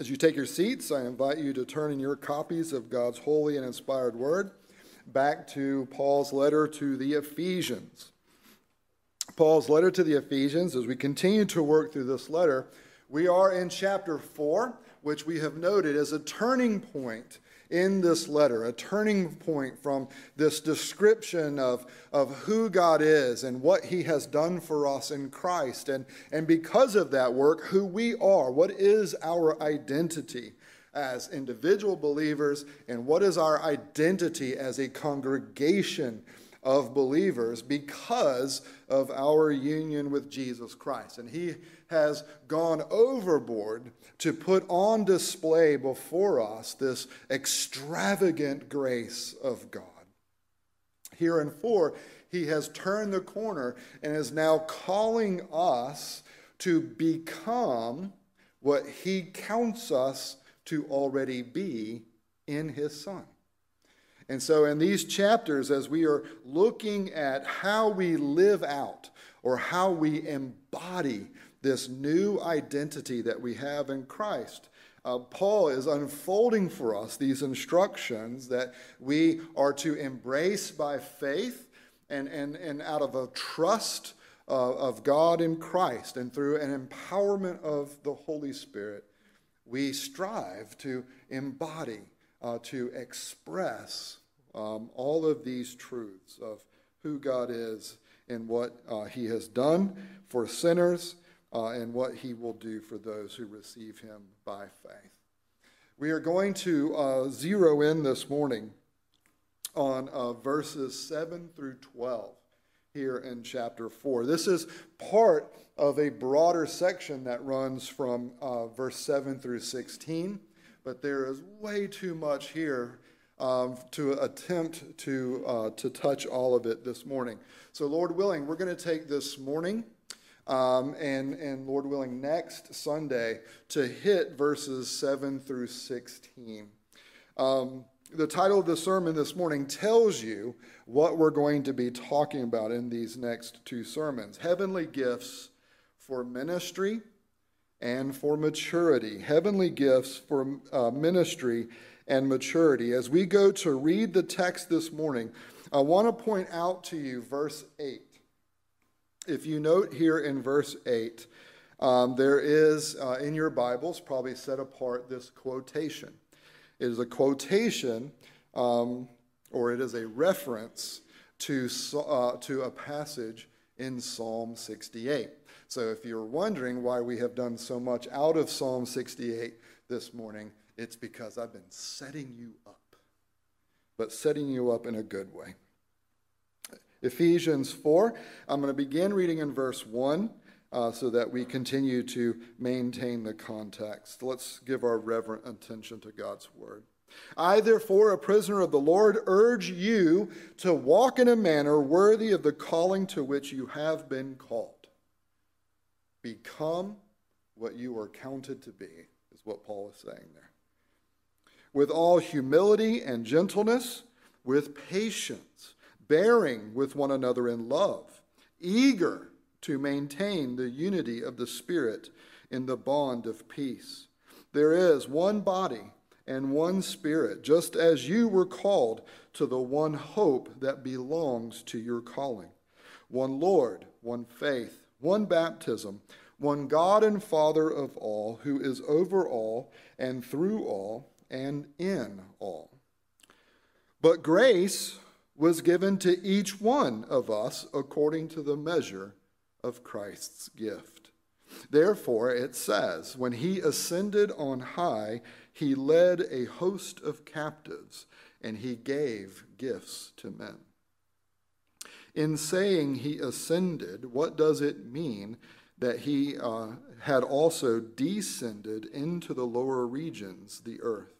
As you take your seats, I invite you to turn in your copies of God's holy and inspired word back to Paul's letter to the Ephesians. Paul's letter to the Ephesians, as we continue to work through this letter, we are in chapter 4, which we have noted as a turning point in this letter, a turning point from this description of, of who God is and what he has done for us in Christ. And, and because of that work, who we are, what is our identity as individual believers, and what is our identity as a congregation of believers because of our union with Jesus Christ. And he has gone overboard to put on display before us this extravagant grace of God. Here in 4, he has turned the corner and is now calling us to become what he counts us to already be in his Son. And so, in these chapters, as we are looking at how we live out or how we embody this new identity that we have in Christ, uh, Paul is unfolding for us these instructions that we are to embrace by faith and, and, and out of a trust uh, of God in Christ and through an empowerment of the Holy Spirit, we strive to embody, uh, to express um, all of these truths of who God is and what uh, He has done for sinners uh, and what He will do for those who receive Him by faith. We are going to uh, zero in this morning on uh, verses 7 through 12 here in chapter 4. This is part of a broader section that runs from uh, verse 7 through 16, but there is way too much here um, to attempt to, uh, to touch all of it this morning. So, Lord willing, we're going to take this morning um, and, and, Lord willing, next Sunday to hit verses 7 through 16. Um, the title of the sermon this morning tells you what we're going to be talking about in these next two sermons heavenly gifts for ministry and for maturity. Heavenly gifts for uh, ministry and maturity. As we go to read the text this morning, I want to point out to you verse 8. If you note here in verse 8, um, there is uh, in your Bibles, probably set apart, this quotation. It is a quotation, um, or it is a reference to, uh, to a passage in Psalm 68. So if you're wondering why we have done so much out of Psalm 68 this morning, it's because I've been setting you up, but setting you up in a good way. Ephesians 4, I'm going to begin reading in verse 1 uh, so that we continue to maintain the context. Let's give our reverent attention to God's word. I, therefore, a prisoner of the Lord, urge you to walk in a manner worthy of the calling to which you have been called. Become what you are counted to be, is what Paul is saying there with all humility and gentleness, with patience, bearing with one another in love, eager to maintain the unity of the Spirit in the bond of peace. There is one body and one Spirit, just as you were called to the one hope that belongs to your calling. One Lord, one faith, one baptism, one God and Father of all, who is over all and through all and in all. But grace was given to each one of us according to the measure of Christ's gift. Therefore, it says, when he ascended on high, he led a host of captives and he gave gifts to men. In saying he ascended, what does it mean that he uh, had also descended into the lower regions, the earth?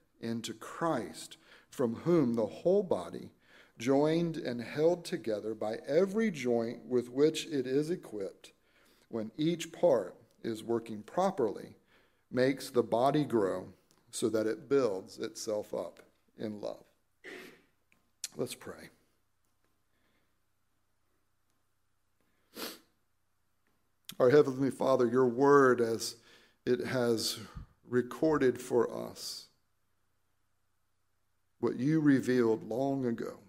into Christ, from whom the whole body, joined and held together by every joint with which it is equipped, when each part is working properly, makes the body grow so that it builds itself up in love. Let's pray. Our Heavenly Father, your word as it has recorded for us what you revealed long ago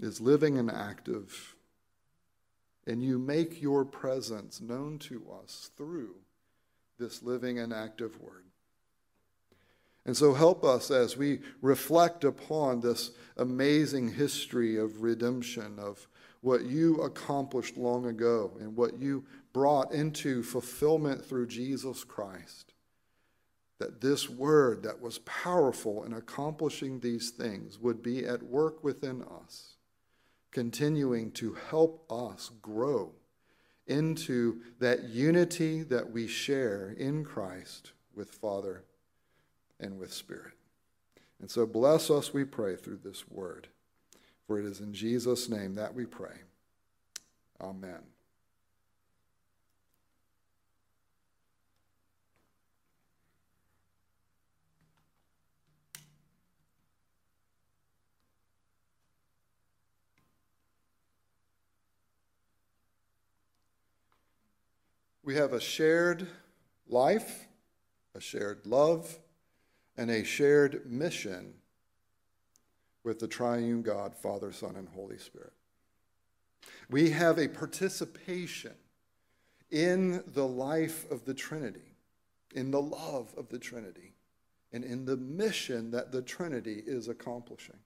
is living and active, and you make your presence known to us through this living and active word. And so help us as we reflect upon this amazing history of redemption, of what you accomplished long ago and what you brought into fulfillment through Jesus Christ. That this word that was powerful in accomplishing these things would be at work within us, continuing to help us grow into that unity that we share in Christ with Father and with Spirit. And so bless us, we pray, through this word. For it is in Jesus' name that we pray. Amen. We have a shared life, a shared love, and a shared mission with the triune God, Father, Son, and Holy Spirit. We have a participation in the life of the Trinity, in the love of the Trinity, and in the mission that the Trinity is accomplishing.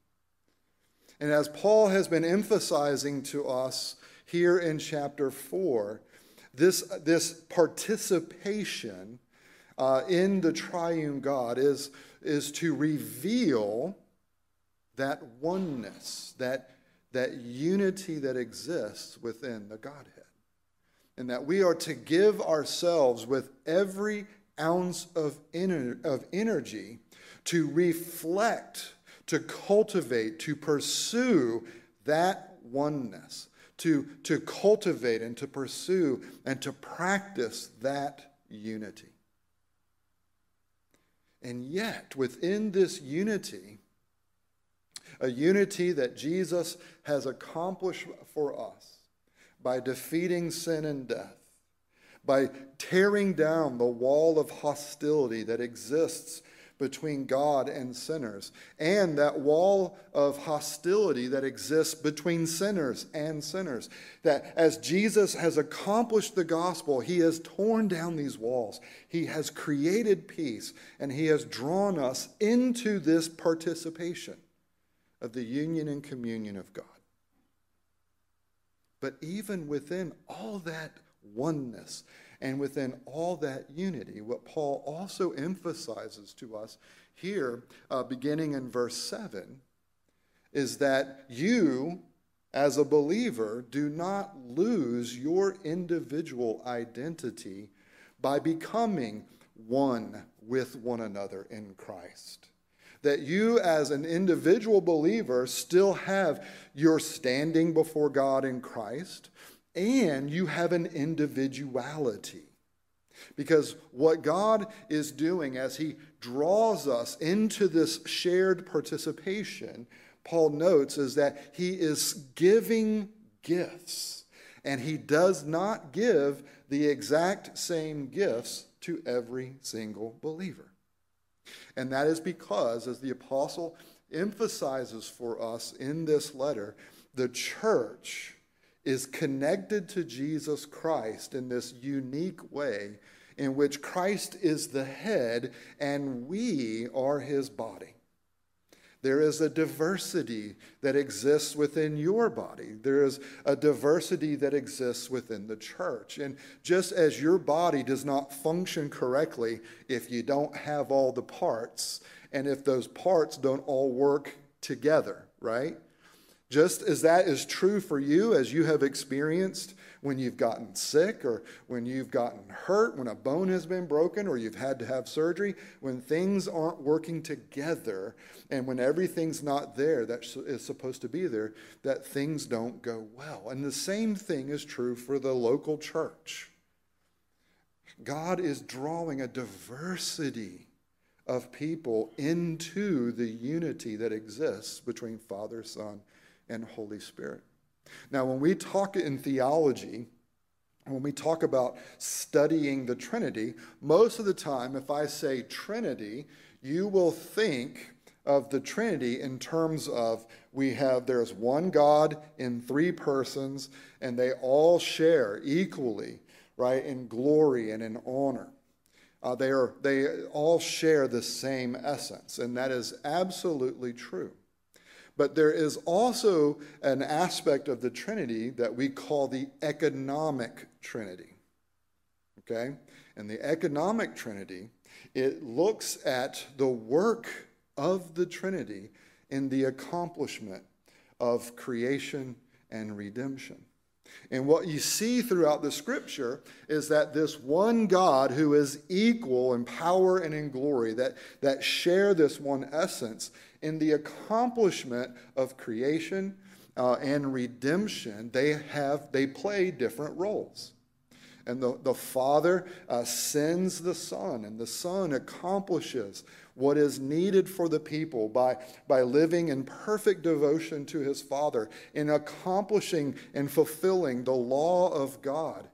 And as Paul has been emphasizing to us here in chapter 4, this, this participation uh, in the triune God is, is to reveal that oneness, that, that unity that exists within the Godhead. And that we are to give ourselves with every ounce of, ener- of energy to reflect, to cultivate, to pursue that oneness, to, to cultivate and to pursue and to practice that unity. And yet, within this unity, a unity that Jesus has accomplished for us by defeating sin and death, by tearing down the wall of hostility that exists between God and sinners, and that wall of hostility that exists between sinners and sinners. That as Jesus has accomplished the gospel, he has torn down these walls, he has created peace, and he has drawn us into this participation of the union and communion of God. But even within all that oneness and within all that unity, what Paul also emphasizes to us here, uh, beginning in verse 7, is that you, as a believer, do not lose your individual identity by becoming one with one another in Christ. That you, as an individual believer, still have your standing before God in Christ, and you have an individuality. Because what God is doing as He draws us into this shared participation, Paul notes, is that He is giving gifts. And He does not give the exact same gifts to every single believer. And that is because, as the apostle emphasizes for us in this letter, the church is connected to Jesus Christ in this unique way in which Christ is the head and we are his body. There is a diversity that exists within your body. There is a diversity that exists within the church. And just as your body does not function correctly if you don't have all the parts, and if those parts don't all work together, right? Just as that is true for you, as you have experienced when you've gotten sick or when you've gotten hurt, when a bone has been broken or you've had to have surgery, when things aren't working together and when everything's not there that is supposed to be there, that things don't go well. And the same thing is true for the local church. God is drawing a diversity of people into the unity that exists between Father, Son, and Holy Spirit. Now, when we talk in theology, when we talk about studying the Trinity, most of the time, if I say Trinity, you will think of the Trinity in terms of we have there's one God in three persons, and they all share equally, right, in glory and in honor. Uh, they, are, they all share the same essence, and that is absolutely true. But there is also an aspect of the Trinity that we call the economic Trinity. Okay? And the economic Trinity, it looks at the work of the Trinity in the accomplishment of creation and redemption. And what you see throughout the scripture is that this one God who is equal in power and in glory, that, that share this one essence, in the accomplishment of creation uh, and redemption, they have they play different roles. And the, the Father uh, sends the Son, and the Son accomplishes what is needed for the people by, by living in perfect devotion to his Father, in accomplishing and fulfilling the law of God.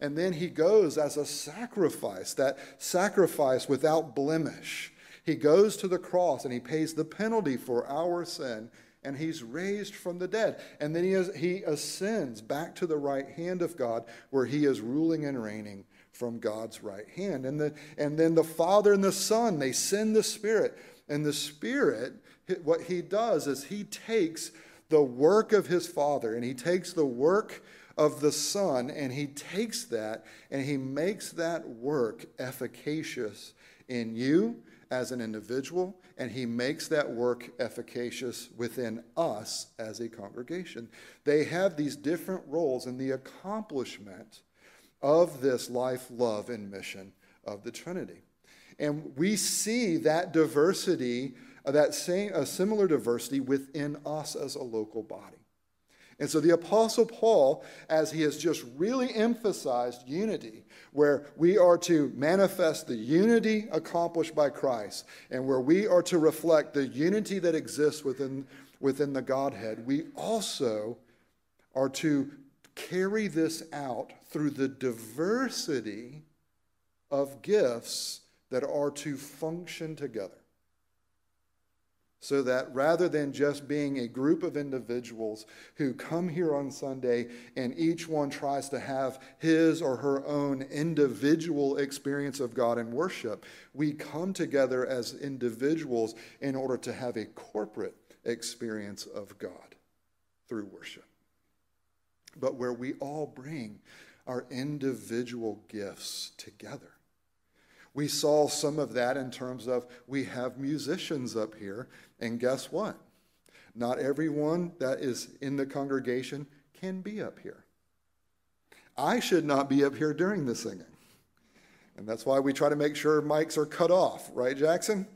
And then he goes as a sacrifice, that sacrifice without blemish. He goes to the cross and he pays the penalty for our sin and he's raised from the dead. And then he, he ascends back to the right hand of God where he is ruling and reigning from God's right hand. And, the, and then the Father and the Son, they send the Spirit. And the Spirit, what he does is he takes the work of his Father and he takes the work of the Son and he takes that and he makes that work efficacious in you as an individual, and he makes that work efficacious within us as a congregation. They have these different roles in the accomplishment of this life, love, and mission of the Trinity. And we see that diversity, uh, that same, a similar diversity within us as a local body. And so the Apostle Paul, as he has just really emphasized unity, where we are to manifest the unity accomplished by Christ, and where we are to reflect the unity that exists within, within the Godhead, we also are to carry this out through the diversity of gifts that are to function together so that rather than just being a group of individuals who come here on Sunday and each one tries to have his or her own individual experience of God and worship, we come together as individuals in order to have a corporate experience of God through worship. But where we all bring our individual gifts together. We saw some of that in terms of we have musicians up here, and guess what? Not everyone that is in the congregation can be up here. I should not be up here during the singing. And that's why we try to make sure mics are cut off, right, Jackson?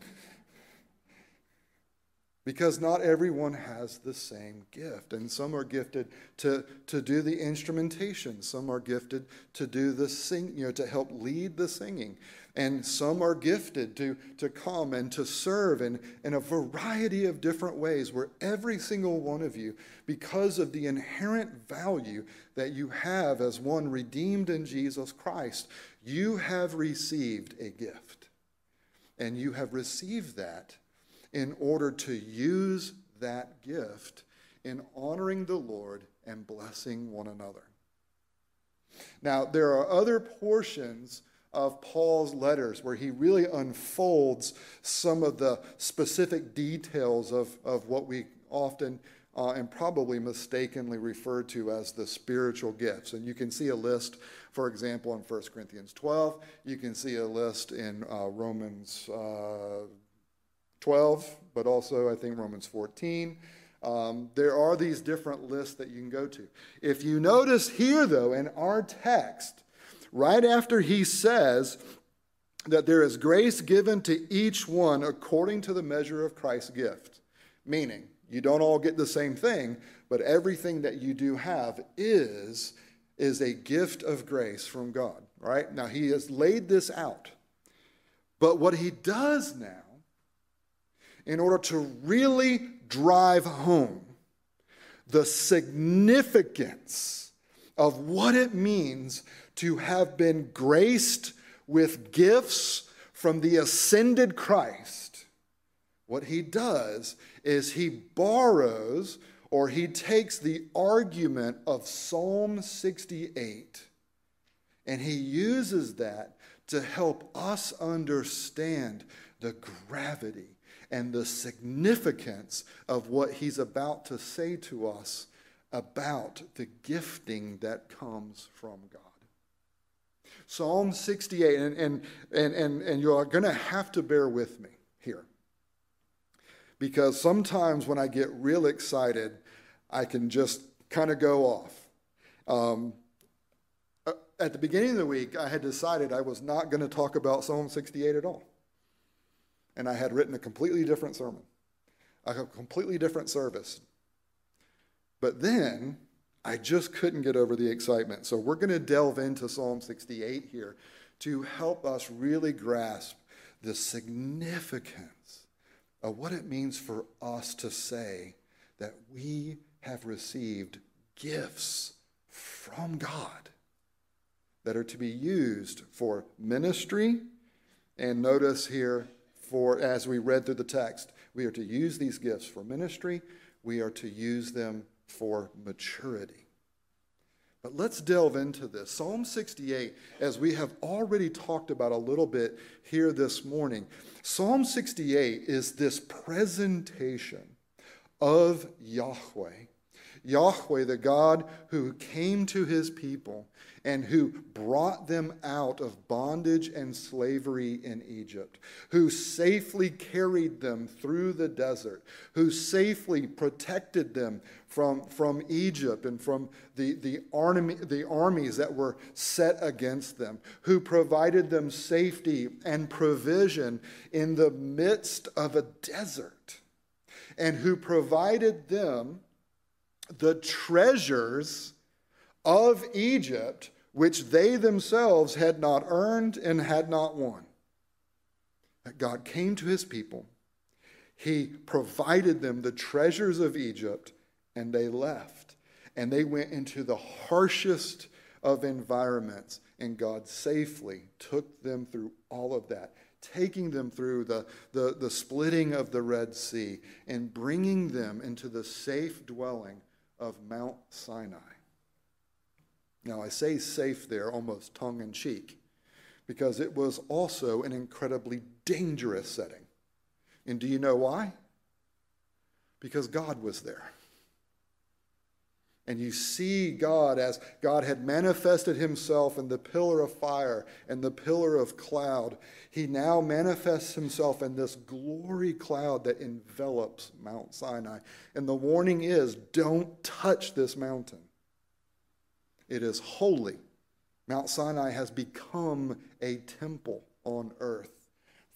because not everyone has the same gift and some are gifted to, to do the instrumentation some are gifted to do the sing you know to help lead the singing and some are gifted to, to come and to serve in, in a variety of different ways where every single one of you because of the inherent value that you have as one redeemed in jesus christ you have received a gift and you have received that in order to use that gift in honoring the Lord and blessing one another. Now, there are other portions of Paul's letters where he really unfolds some of the specific details of, of what we often uh, and probably mistakenly refer to as the spiritual gifts. And you can see a list, for example, in 1 Corinthians 12. You can see a list in uh, Romans uh, 12, but also I think Romans 14. Um, there are these different lists that you can go to. If you notice here, though, in our text, right after he says that there is grace given to each one according to the measure of Christ's gift, meaning you don't all get the same thing, but everything that you do have is, is a gift of grace from God, right? Now, he has laid this out. But what he does now, in order to really drive home the significance of what it means to have been graced with gifts from the ascended Christ, what he does is he borrows or he takes the argument of Psalm 68 and he uses that to help us understand the gravity and the significance of what he's about to say to us about the gifting that comes from God. Psalm 68, and, and, and, and, and you're going to have to bear with me here. Because sometimes when I get real excited, I can just kind of go off. Um, uh, at the beginning of the week, I had decided I was not going to talk about Psalm 68 at all and I had written a completely different sermon, a completely different service. But then I just couldn't get over the excitement. So we're going to delve into Psalm 68 here to help us really grasp the significance of what it means for us to say that we have received gifts from God that are to be used for ministry. And notice here, for, as we read through the text, we are to use these gifts for ministry, we are to use them for maturity. But let's delve into this. Psalm 68, as we have already talked about a little bit here this morning, Psalm 68 is this presentation of Yahweh. Yahweh, the God who came to his people and who brought them out of bondage and slavery in Egypt, who safely carried them through the desert, who safely protected them from, from Egypt and from the, the, army, the armies that were set against them, who provided them safety and provision in the midst of a desert, and who provided them the treasures of Egypt, which they themselves had not earned and had not won. God came to his people, he provided them the treasures of Egypt, and they left. And they went into the harshest of environments, and God safely took them through all of that taking them through the, the, the, splitting of the Red Sea and bringing them into the safe dwelling of Mount Sinai. Now, I say safe there almost tongue in cheek because it was also an incredibly dangerous setting. And do you know why? Because God was there. And you see God as God had manifested himself in the pillar of fire and the pillar of cloud. He now manifests himself in this glory cloud that envelops Mount Sinai. And the warning is don't touch this mountain. It is holy. Mount Sinai has become a temple on earth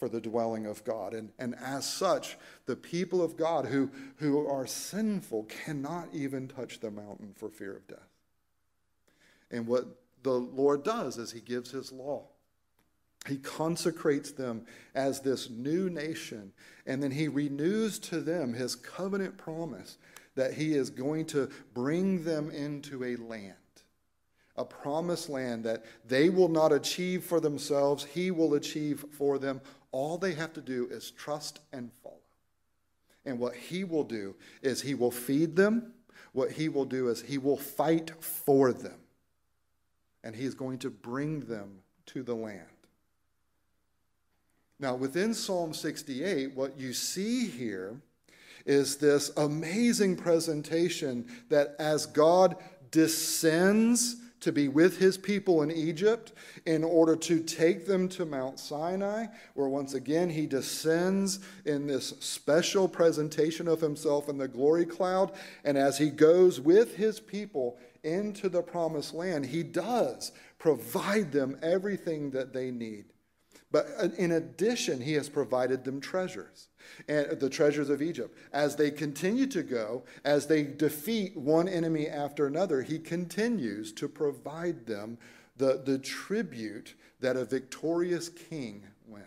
for the dwelling of God. And, and as such, the people of God who, who are sinful cannot even touch the mountain for fear of death. And what the Lord does is he gives his law. He consecrates them as this new nation, and then he renews to them his covenant promise that he is going to bring them into a land a promised land that they will not achieve for themselves, He will achieve for them. All they have to do is trust and follow. And what He will do is He will feed them. What He will do is He will fight for them. And He is going to bring them to the land. Now, within Psalm 68, what you see here is this amazing presentation that as God descends to be with his people in Egypt in order to take them to Mount Sinai, where once again he descends in this special presentation of himself in the glory cloud. And as he goes with his people into the promised land, he does provide them everything that they need. But in addition, he has provided them treasures, and the treasures of Egypt. As they continue to go, as they defeat one enemy after another, he continues to provide them the, the tribute that a victorious king wins.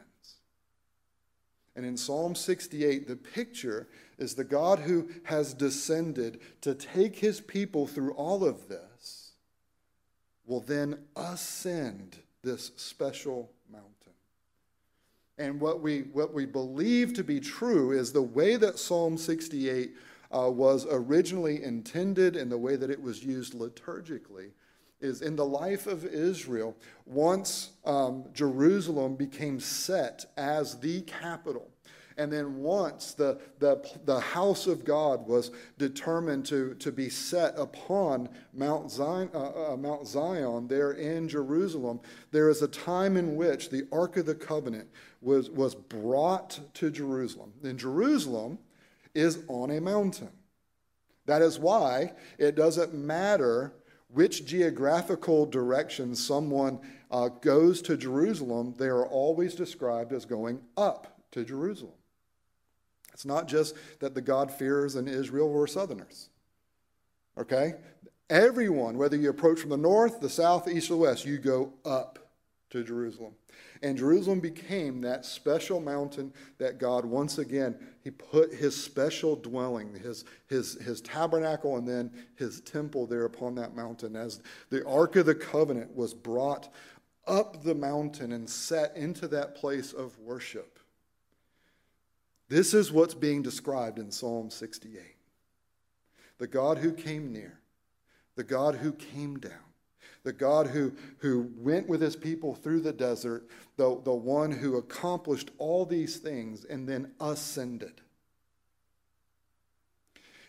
And in Psalm 68, the picture is the God who has descended to take his people through all of this will then ascend this special. And what we, what we believe to be true is the way that Psalm 68 uh, was originally intended and the way that it was used liturgically is in the life of Israel, once um, Jerusalem became set as the capital. And then once the, the, the house of God was determined to, to be set upon Mount Zion, uh, uh, Mount Zion there in Jerusalem, there is a time in which the Ark of the Covenant was, was brought to Jerusalem. And Jerusalem is on a mountain. That is why it doesn't matter which geographical direction someone uh, goes to Jerusalem, they are always described as going up to Jerusalem. It's not just that the God-fearers in Israel were Southerners. Okay? Everyone, whether you approach from the north, the south, east, or west, you go up to Jerusalem. And Jerusalem became that special mountain that God, once again, He put His special dwelling, His, his, his tabernacle, and then His temple there upon that mountain. As the Ark of the Covenant was brought up the mountain and set into that place of worship. This is what's being described in Psalm 68. The God who came near, the God who came down, the God who, who went with his people through the desert, the, the one who accomplished all these things and then ascended.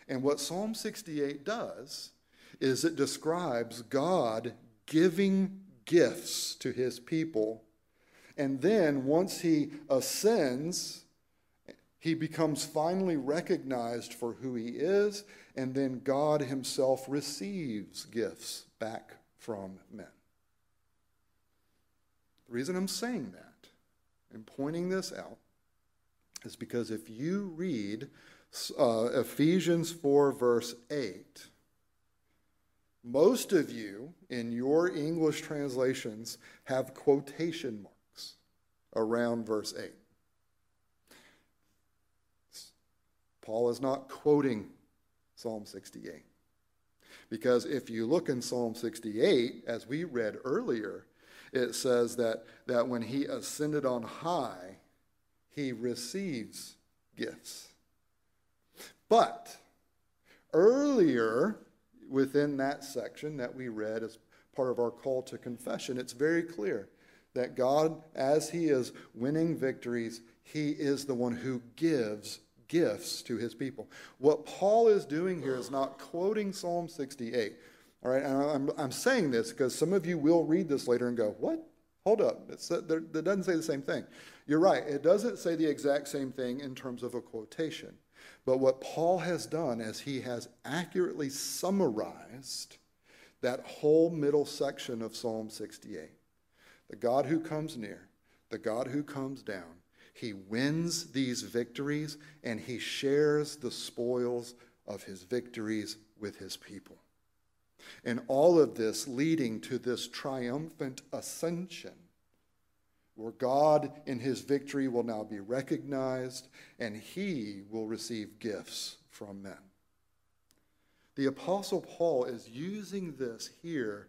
And what Psalm 68 does is it describes God giving gifts to his people. And then once he ascends, he becomes finally recognized for who he is, and then God himself receives gifts back from men. The reason I'm saying that and pointing this out is because if you read uh, Ephesians 4, verse 8, most of you in your English translations have quotation marks around verse 8. Paul is not quoting Psalm 68. Because if you look in Psalm 68, as we read earlier, it says that, that when he ascended on high, he receives gifts. But earlier within that section that we read as part of our call to confession, it's very clear that God, as he is winning victories, he is the one who gives gifts to his people. What Paul is doing here is not quoting Psalm 68. All right, and I'm, I'm saying this because some of you will read this later and go, What? Hold up. It's, uh, that doesn't say the same thing. You're right. It doesn't say the exact same thing in terms of a quotation. But what Paul has done is he has accurately summarized that whole middle section of Psalm 68. The God who comes near, the God who comes down, he wins these victories and he shares the spoils of his victories with his people. And all of this leading to this triumphant ascension, where God in his victory will now be recognized and he will receive gifts from men. The Apostle Paul is using this here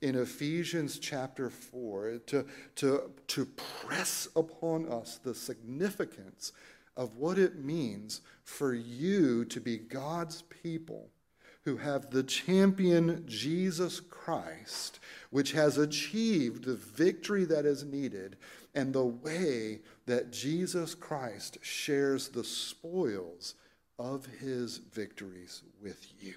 in Ephesians chapter 4 to, to, to press upon us the significance of what it means for you to be God's people who have the champion Jesus Christ, which has achieved the victory that is needed and the way that Jesus Christ shares the spoils of his victories with you.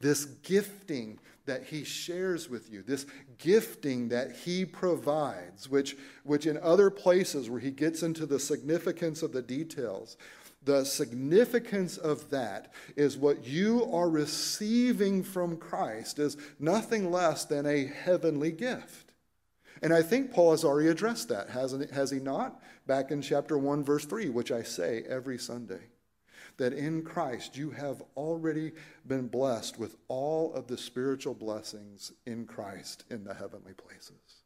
This gifting that he shares with you, this gifting that he provides, which, which in other places where he gets into the significance of the details, the significance of that is what you are receiving from Christ is nothing less than a heavenly gift. And I think Paul has already addressed that, hasn't, has he not? Back in chapter 1, verse 3, which I say every Sunday. That in Christ you have already been blessed with all of the spiritual blessings in Christ in the heavenly places.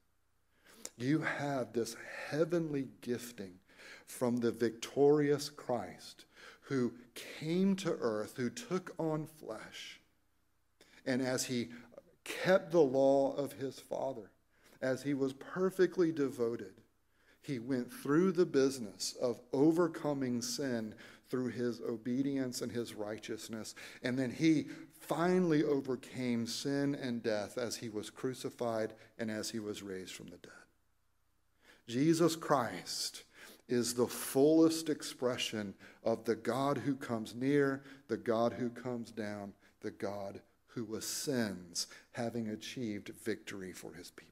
You have this heavenly gifting from the victorious Christ who came to earth, who took on flesh. And as he kept the law of his Father, as he was perfectly devoted, he went through the business of overcoming sin through his obedience and his righteousness. And then he finally overcame sin and death as he was crucified and as he was raised from the dead. Jesus Christ is the fullest expression of the God who comes near, the God who comes down, the God who ascends, having achieved victory for his people.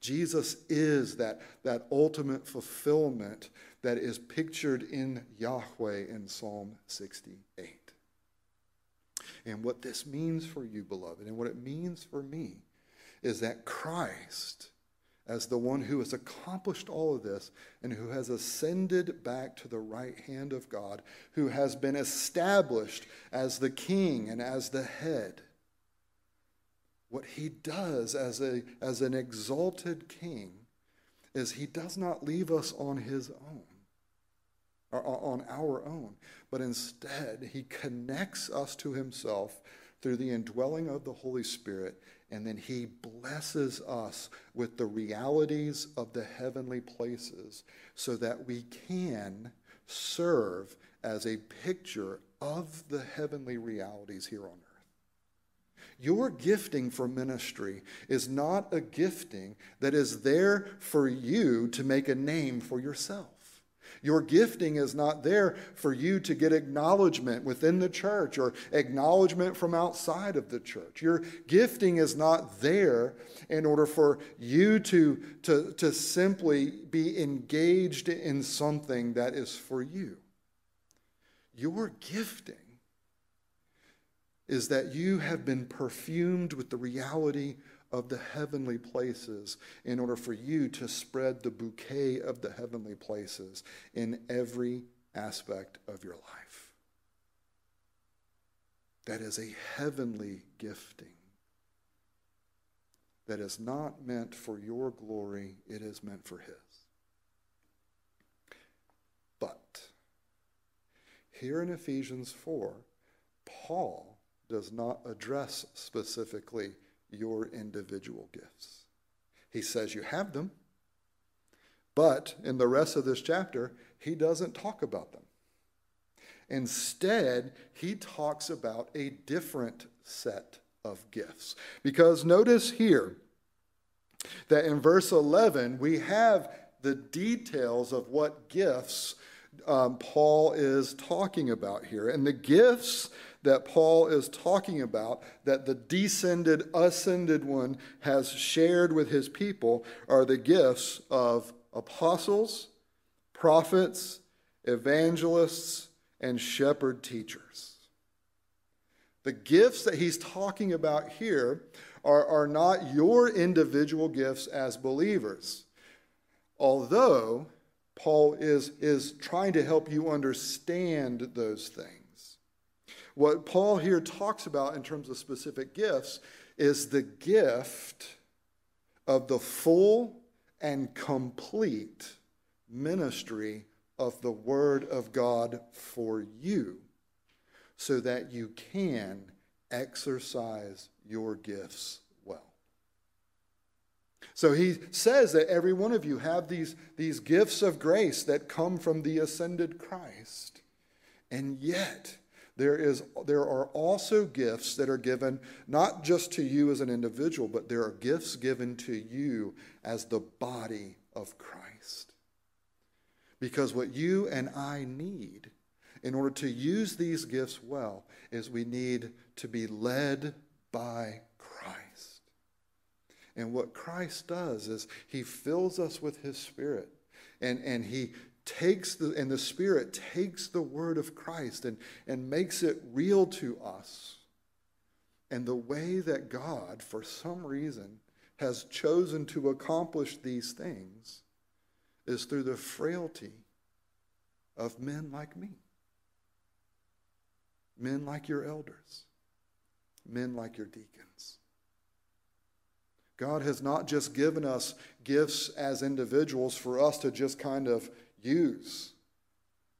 Jesus is that, that ultimate fulfillment that is pictured in Yahweh in Psalm 68. And what this means for you, beloved, and what it means for me, is that Christ as the one who has accomplished all of this and who has ascended back to the right hand of God, who has been established as the king and as the head. What he does as, a, as an exalted king is he does not leave us on his own, or on our own, but instead he connects us to himself through the indwelling of the Holy Spirit and then he blesses us with the realities of the heavenly places so that we can serve as a picture of the heavenly realities here on earth. Your gifting for ministry is not a gifting that is there for you to make a name for yourself. Your gifting is not there for you to get acknowledgement within the church or acknowledgement from outside of the church. Your gifting is not there in order for you to, to, to simply be engaged in something that is for you. Your gifting is that you have been perfumed with the reality of the heavenly places in order for you to spread the bouquet of the heavenly places in every aspect of your life. That is a heavenly gifting that is not meant for your glory, it is meant for His. But here in Ephesians 4, Paul does not address specifically your individual gifts. He says you have them, but in the rest of this chapter, he doesn't talk about them. Instead, he talks about a different set of gifts. Because notice here that in verse 11, we have the details of what gifts um, Paul is talking about here. And the gifts that Paul is talking about, that the descended, ascended one has shared with his people, are the gifts of apostles, prophets, evangelists, and shepherd teachers. The gifts that he's talking about here are, are not your individual gifts as believers. Although Paul is, is trying to help you understand those things. What Paul here talks about in terms of specific gifts is the gift of the full and complete ministry of the Word of God for you so that you can exercise your gifts well. So he says that every one of you have these, these gifts of grace that come from the ascended Christ. And yet, there, is, there are also gifts that are given not just to you as an individual, but there are gifts given to you as the body of Christ. Because what you and I need in order to use these gifts well is we need to be led by Christ. And what Christ does is he fills us with his spirit and, and he takes the and the spirit takes the word of Christ and, and makes it real to us. And the way that God, for some reason, has chosen to accomplish these things is through the frailty of men like me, men like your elders, men like your deacons. God has not just given us gifts as individuals for us to just kind of use.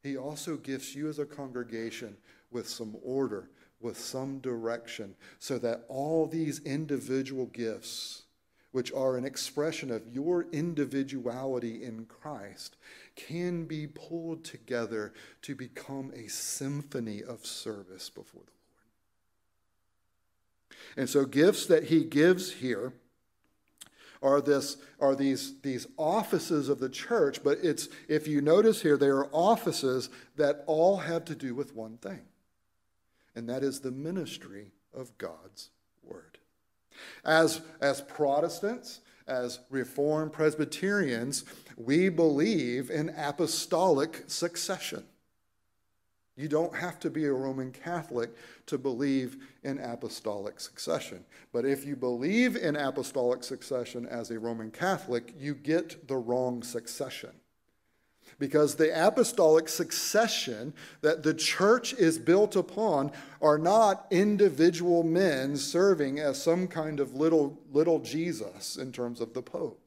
He also gifts you as a congregation with some order, with some direction, so that all these individual gifts which are an expression of your individuality in Christ, can be pulled together to become a symphony of service before the Lord. And so, gifts that he gives here are this are these these offices of the church but it's if you notice here they are offices that all have to do with one thing and that is the ministry of God's word as, as Protestants, as Reformed Presbyterians, we believe in apostolic succession. You don't have to be a Roman Catholic to believe in apostolic succession. But if you believe in apostolic succession as a Roman Catholic, you get the wrong succession because the apostolic succession that the church is built upon are not individual men serving as some kind of little, little Jesus in terms of the Pope.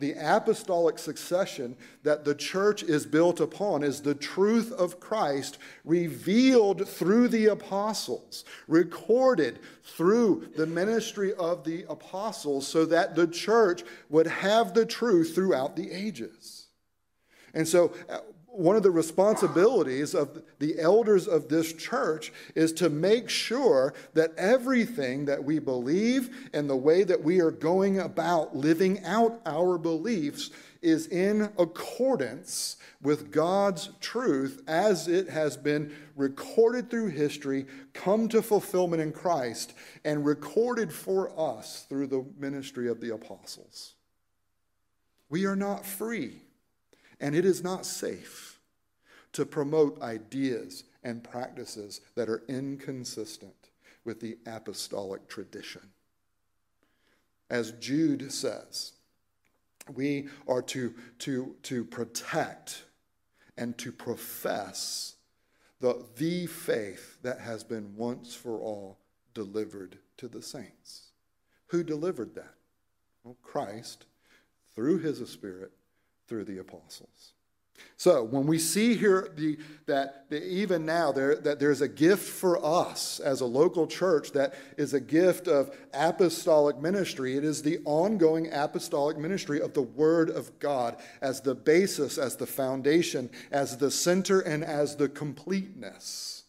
The apostolic succession that the church is built upon is the truth of Christ revealed through the apostles, recorded through the ministry of the apostles, so that the church would have the truth throughout the ages. And so, uh, one of the responsibilities of the elders of this church is to make sure that everything that we believe and the way that we are going about living out our beliefs is in accordance with God's truth as it has been recorded through history, come to fulfillment in Christ, and recorded for us through the ministry of the apostles. We are not free and it is not safe to promote ideas and practices that are inconsistent with the apostolic tradition. As Jude says, we are to, to, to protect and to profess the, the faith that has been once for all delivered to the saints. Who delivered that? Well, Christ, through his Spirit, through the apostles. So when we see here the, that the, even now there, that there's a gift for us as a local church that is a gift of apostolic ministry, it is the ongoing apostolic ministry of the Word of God as the basis, as the foundation, as the center, and as the completeness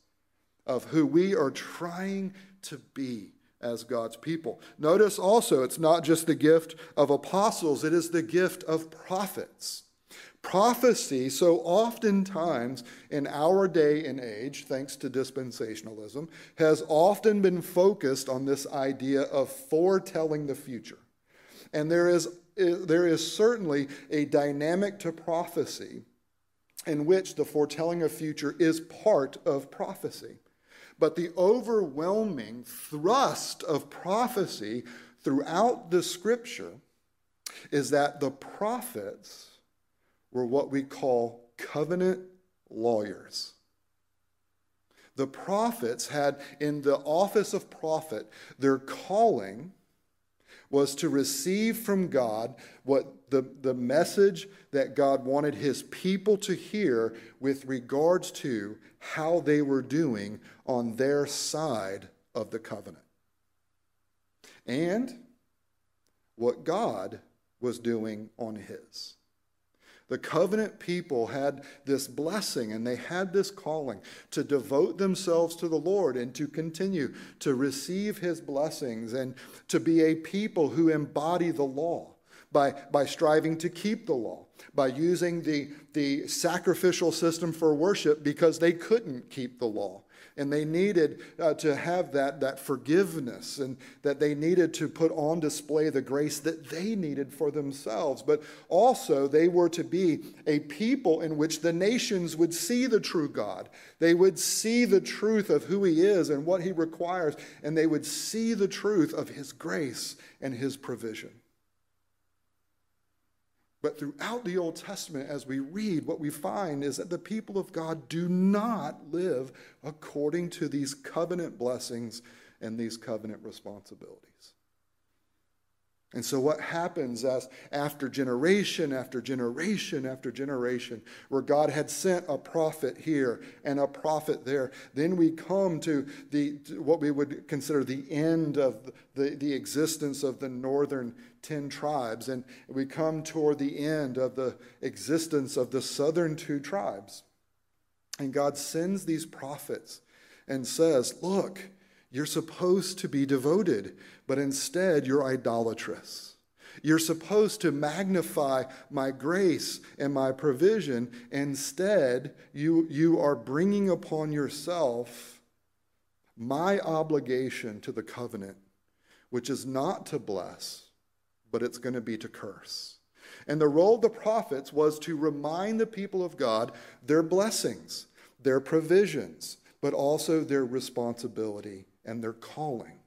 of who we are trying to be as God's people. Notice also, it's not just the gift of apostles, it is the gift of prophets. Prophecy, so oftentimes in our day and age, thanks to dispensationalism, has often been focused on this idea of foretelling the future. And there is, eh, there is certainly a dynamic to prophecy in which the foretelling of future is part of prophecy. But the overwhelming thrust of prophecy throughout the scripture is that the prophets were what we call covenant lawyers. The prophets had, in the office of prophet, their calling was to receive from God what the, the message that God wanted his people to hear with regards to how they were doing on their side of the covenant. And what God was doing on his. The covenant people had this blessing and they had this calling to devote themselves to the Lord and to continue to receive his blessings and to be a people who embody the law. by, by striving to keep the law, by using the, the sacrificial system for worship because they couldn't keep the law. And they needed uh, to have that, that forgiveness and that they needed to put on display the grace that they needed for themselves. But also, they were to be a people in which the nations would see the true God. They would see the truth of who He is and what He requires, and they would see the truth of His grace and His provision. But throughout the Old Testament, as we read, what we find is that the people of God do not live according to these covenant blessings and these covenant responsibilities. And so, what happens as after generation after generation after generation, where God had sent a prophet here and a prophet there, then we come to the to what we would consider the end of the, the existence of the northern ten tribes, and we come toward the end of the existence of the southern two tribes. And God sends these prophets and says, Look, you're supposed to be devoted, but instead you're idolatrous. You're supposed to magnify my grace and my provision. Instead, you, you are bringing upon yourself my obligation to the covenant, which is not to bless, but it's going to be to curse. And the role of the prophets was to remind the people of God their blessings, their provisions, but also their responsibility and their calling.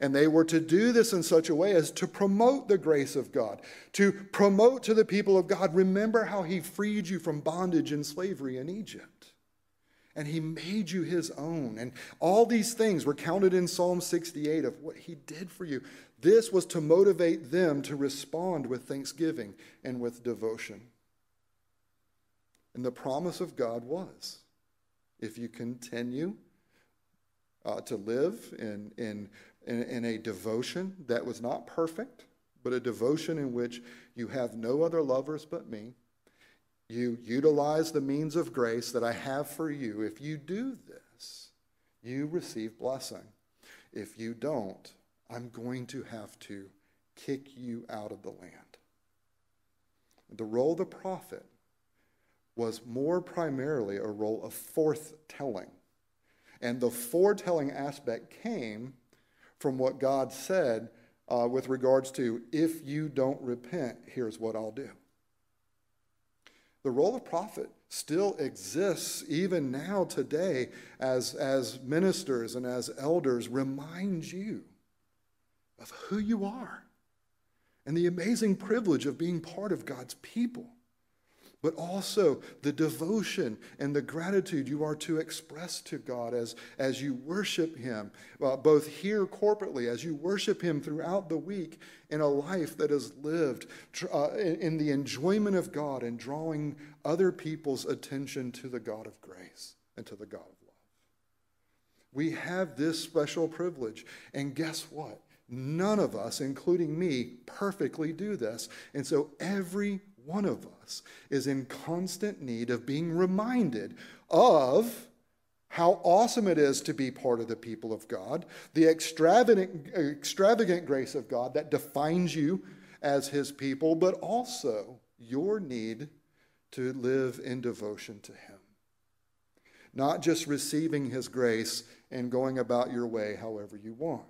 And they were to do this in such a way as to promote the grace of God, to promote to the people of God, remember how He freed you from bondage and slavery in Egypt. And He made you His own. And all these things were counted in Psalm 68 of what He did for you. This was to motivate them to respond with thanksgiving and with devotion. And the promise of God was if you continue uh, to live in, in, in, a devotion that was not perfect, but a devotion in which you have no other lovers but me. You utilize the means of grace that I have for you. If you do this, you receive blessing. If you don't, I'm going to have to kick you out of the land. The role of the prophet was more primarily a role of forthtelling and the foretelling aspect came from what God said uh, with regards to if you don't repent, here's what I'll do. The role of prophet still exists even now today as, as ministers and as elders remind you of who you are and the amazing privilege of being part of God's people but also the devotion and the gratitude you are to express to God as, as you worship Him, uh, both here corporately, as you worship Him throughout the week in a life that is lived uh, in, in the enjoyment of God and drawing other people's attention to the God of grace and to the God of love. We have this special privilege, and guess what? None of us, including me, perfectly do this. And so every one of us is in constant need of being reminded of how awesome it is to be part of the people of God, the extravagant, extravagant grace of God that defines you as his people, but also your need to live in devotion to him. Not just receiving his grace and going about your way however you want.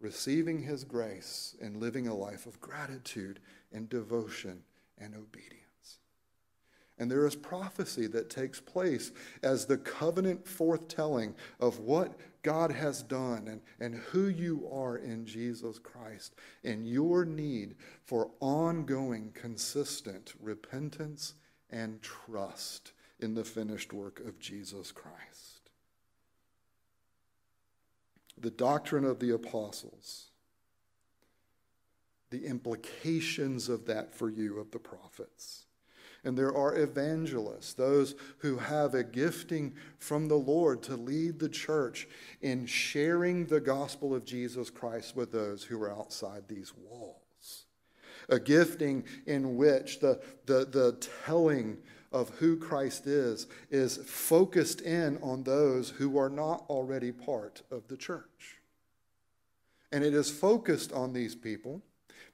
Receiving his grace and living a life of gratitude and devotion and obedience. And there is prophecy that takes place as the covenant forthtelling of what God has done and, and who you are in Jesus Christ and your need for ongoing, consistent repentance and trust in the finished work of Jesus Christ. The doctrine of the apostles the implications of that for you of the prophets. And there are evangelists, those who have a gifting from the Lord to lead the church in sharing the gospel of Jesus Christ with those who are outside these walls. A gifting in which the, the, the telling of who Christ is is focused in on those who are not already part of the church. And it is focused on these people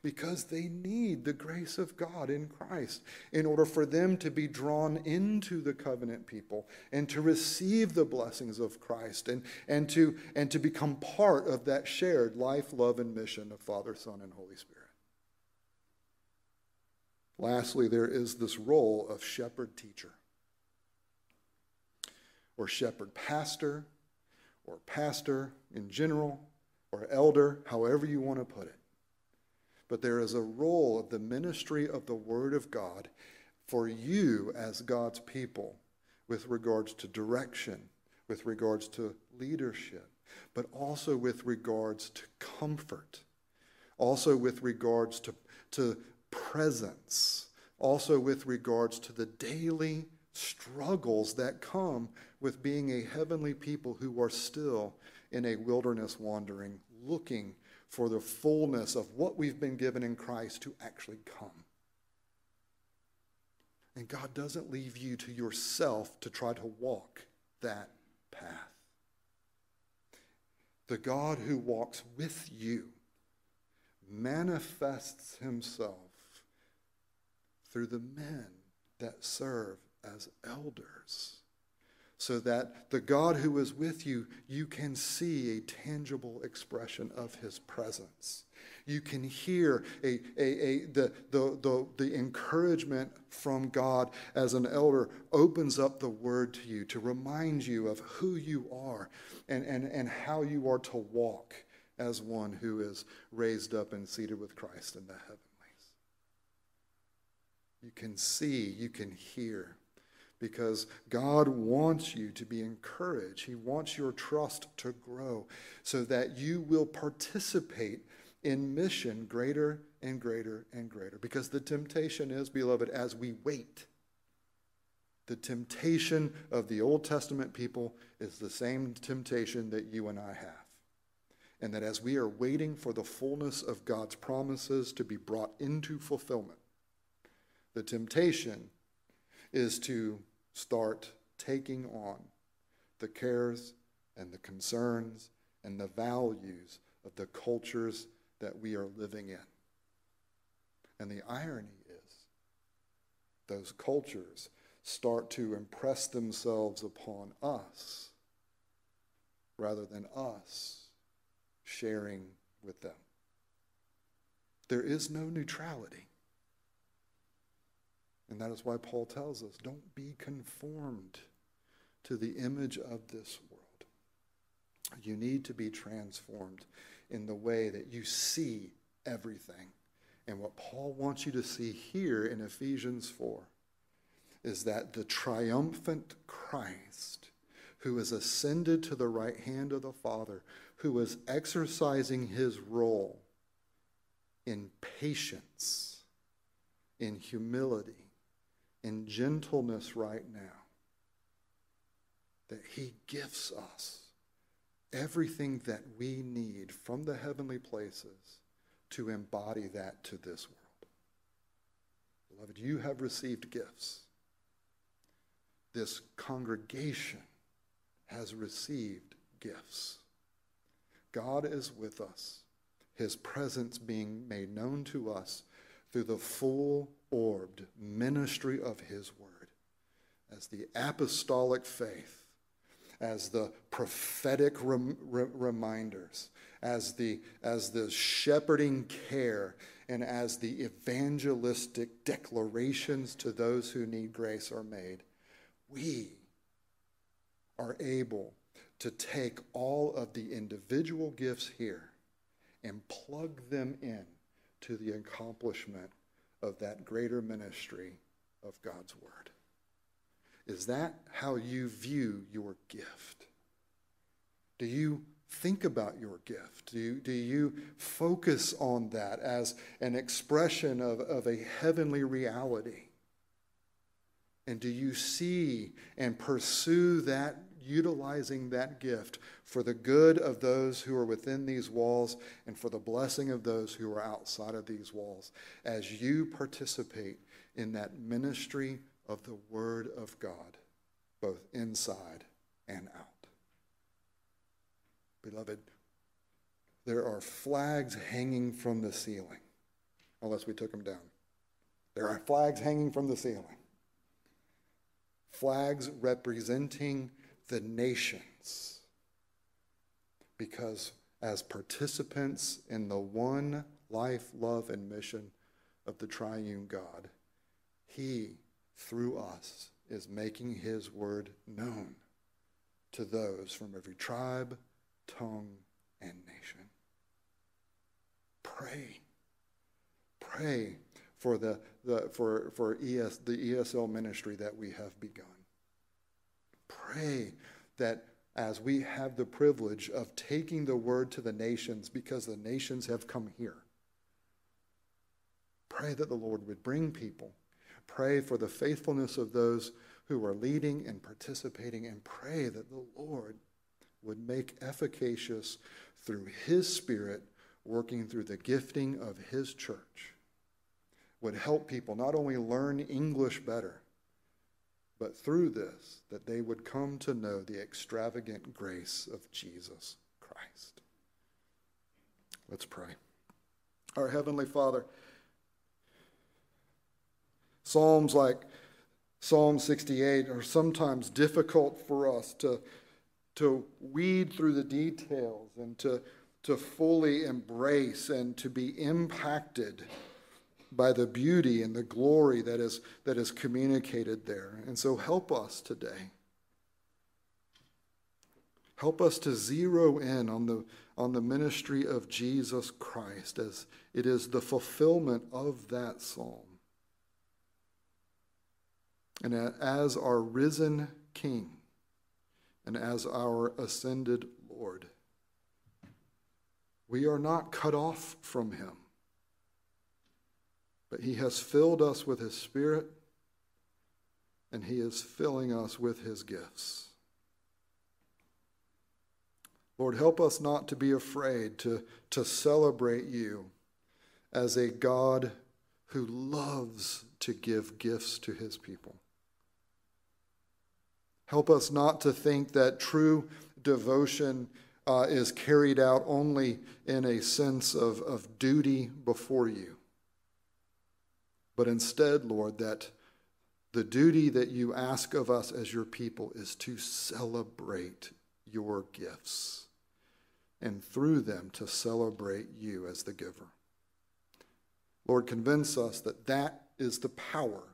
because they need the grace of God in Christ in order for them to be drawn into the covenant people and to receive the blessings of Christ and, and, to, and to become part of that shared life, love, and mission of Father, Son, and Holy Spirit. Lastly, there is this role of shepherd teacher or shepherd pastor or pastor in general or elder, however you want to put it. But there is a role of the ministry of the Word of God for you as God's people with regards to direction, with regards to leadership, but also with regards to comfort, also with regards to, to presence, also with regards to the daily struggles that come with being a heavenly people who are still in a wilderness wandering, looking for the fullness of what we've been given in Christ to actually come. And God doesn't leave you to yourself to try to walk that path. The God who walks with you manifests himself through the men that serve as elders so that the God who is with you, you can see a tangible expression of his presence. You can hear a, a, a, the, the, the, the encouragement from God as an elder opens up the word to you to remind you of who you are and, and, and how you are to walk as one who is raised up and seated with Christ in the heavenlies. You can see, you can hear because God wants you to be encouraged. He wants your trust to grow so that you will participate in mission greater and greater and greater. Because the temptation is, beloved, as we wait, the temptation of the Old Testament people is the same temptation that you and I have. And that as we are waiting for the fullness of God's promises to be brought into fulfillment, the temptation is to start taking on the cares and the concerns and the values of the cultures that we are living in. And the irony is, those cultures start to impress themselves upon us rather than us sharing with them. There is no neutrality. And that is why Paul tells us don't be conformed to the image of this world. You need to be transformed in the way that you see everything. And what Paul wants you to see here in Ephesians 4 is that the triumphant Christ, who has ascended to the right hand of the Father, who is exercising his role in patience, in humility, in gentleness right now that He gives us everything that we need from the heavenly places to embody that to this world. Beloved, you have received gifts. This congregation has received gifts. God is with us, His presence being made known to us through the full orbed ministry of his word, as the apostolic faith, as the prophetic rem- re- reminders, as the, as the shepherding care, and as the evangelistic declarations to those who need grace are made, we are able to take all of the individual gifts here and plug them in to the accomplishment of that greater ministry of God's Word? Is that how you view your gift? Do you think about your gift? Do you, do you focus on that as an expression of, of a heavenly reality? And do you see and pursue that utilizing that gift for the good of those who are within these walls and for the blessing of those who are outside of these walls as you participate in that ministry of the Word of God, both inside and out. Beloved, there are flags hanging from the ceiling unless we took them down. There are flags hanging from the ceiling. Flags representing the nations. Because as participants in the one life, love, and mission of the triune God, He, through us, is making His word known to those from every tribe, tongue, and nation. Pray. Pray for, the, the, for, for ES, the ESL ministry that we have begun. Pray that as we have the privilege of taking the word to the nations because the nations have come here, pray that the Lord would bring people. Pray for the faithfulness of those who are leading and participating, and pray that the Lord would make efficacious through His Spirit working through the gifting of His church would help people not only learn English better, but through this, that they would come to know the extravagant grace of Jesus Christ. Let's pray. Our Heavenly Father, Psalms like Psalm 68 are sometimes difficult for us to, to weed through the details and to, to fully embrace and to be impacted by the beauty and the glory that is, that is communicated there. And so help us today. Help us to zero in on the, on the ministry of Jesus Christ as it is the fulfillment of that psalm. And as our risen King and as our ascended Lord, we are not cut off from him but He has filled us with His Spirit, and He is filling us with His gifts. Lord, help us not to be afraid to, to celebrate you as a God who loves to give gifts to his people. Help us not to think that true devotion uh, is carried out only in a sense of, of duty before you but instead, Lord, that the duty that you ask of us as your people is to celebrate your gifts and through them to celebrate you as the giver. Lord, convince us that that is the power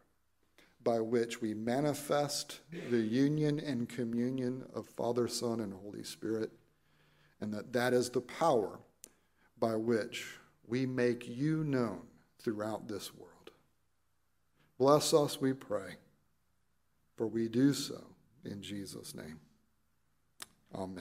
by which we manifest the union and communion of Father, Son, and Holy Spirit, and that that is the power by which we make you known throughout this world. Bless us, we pray, for we do so in Jesus' name. Amen.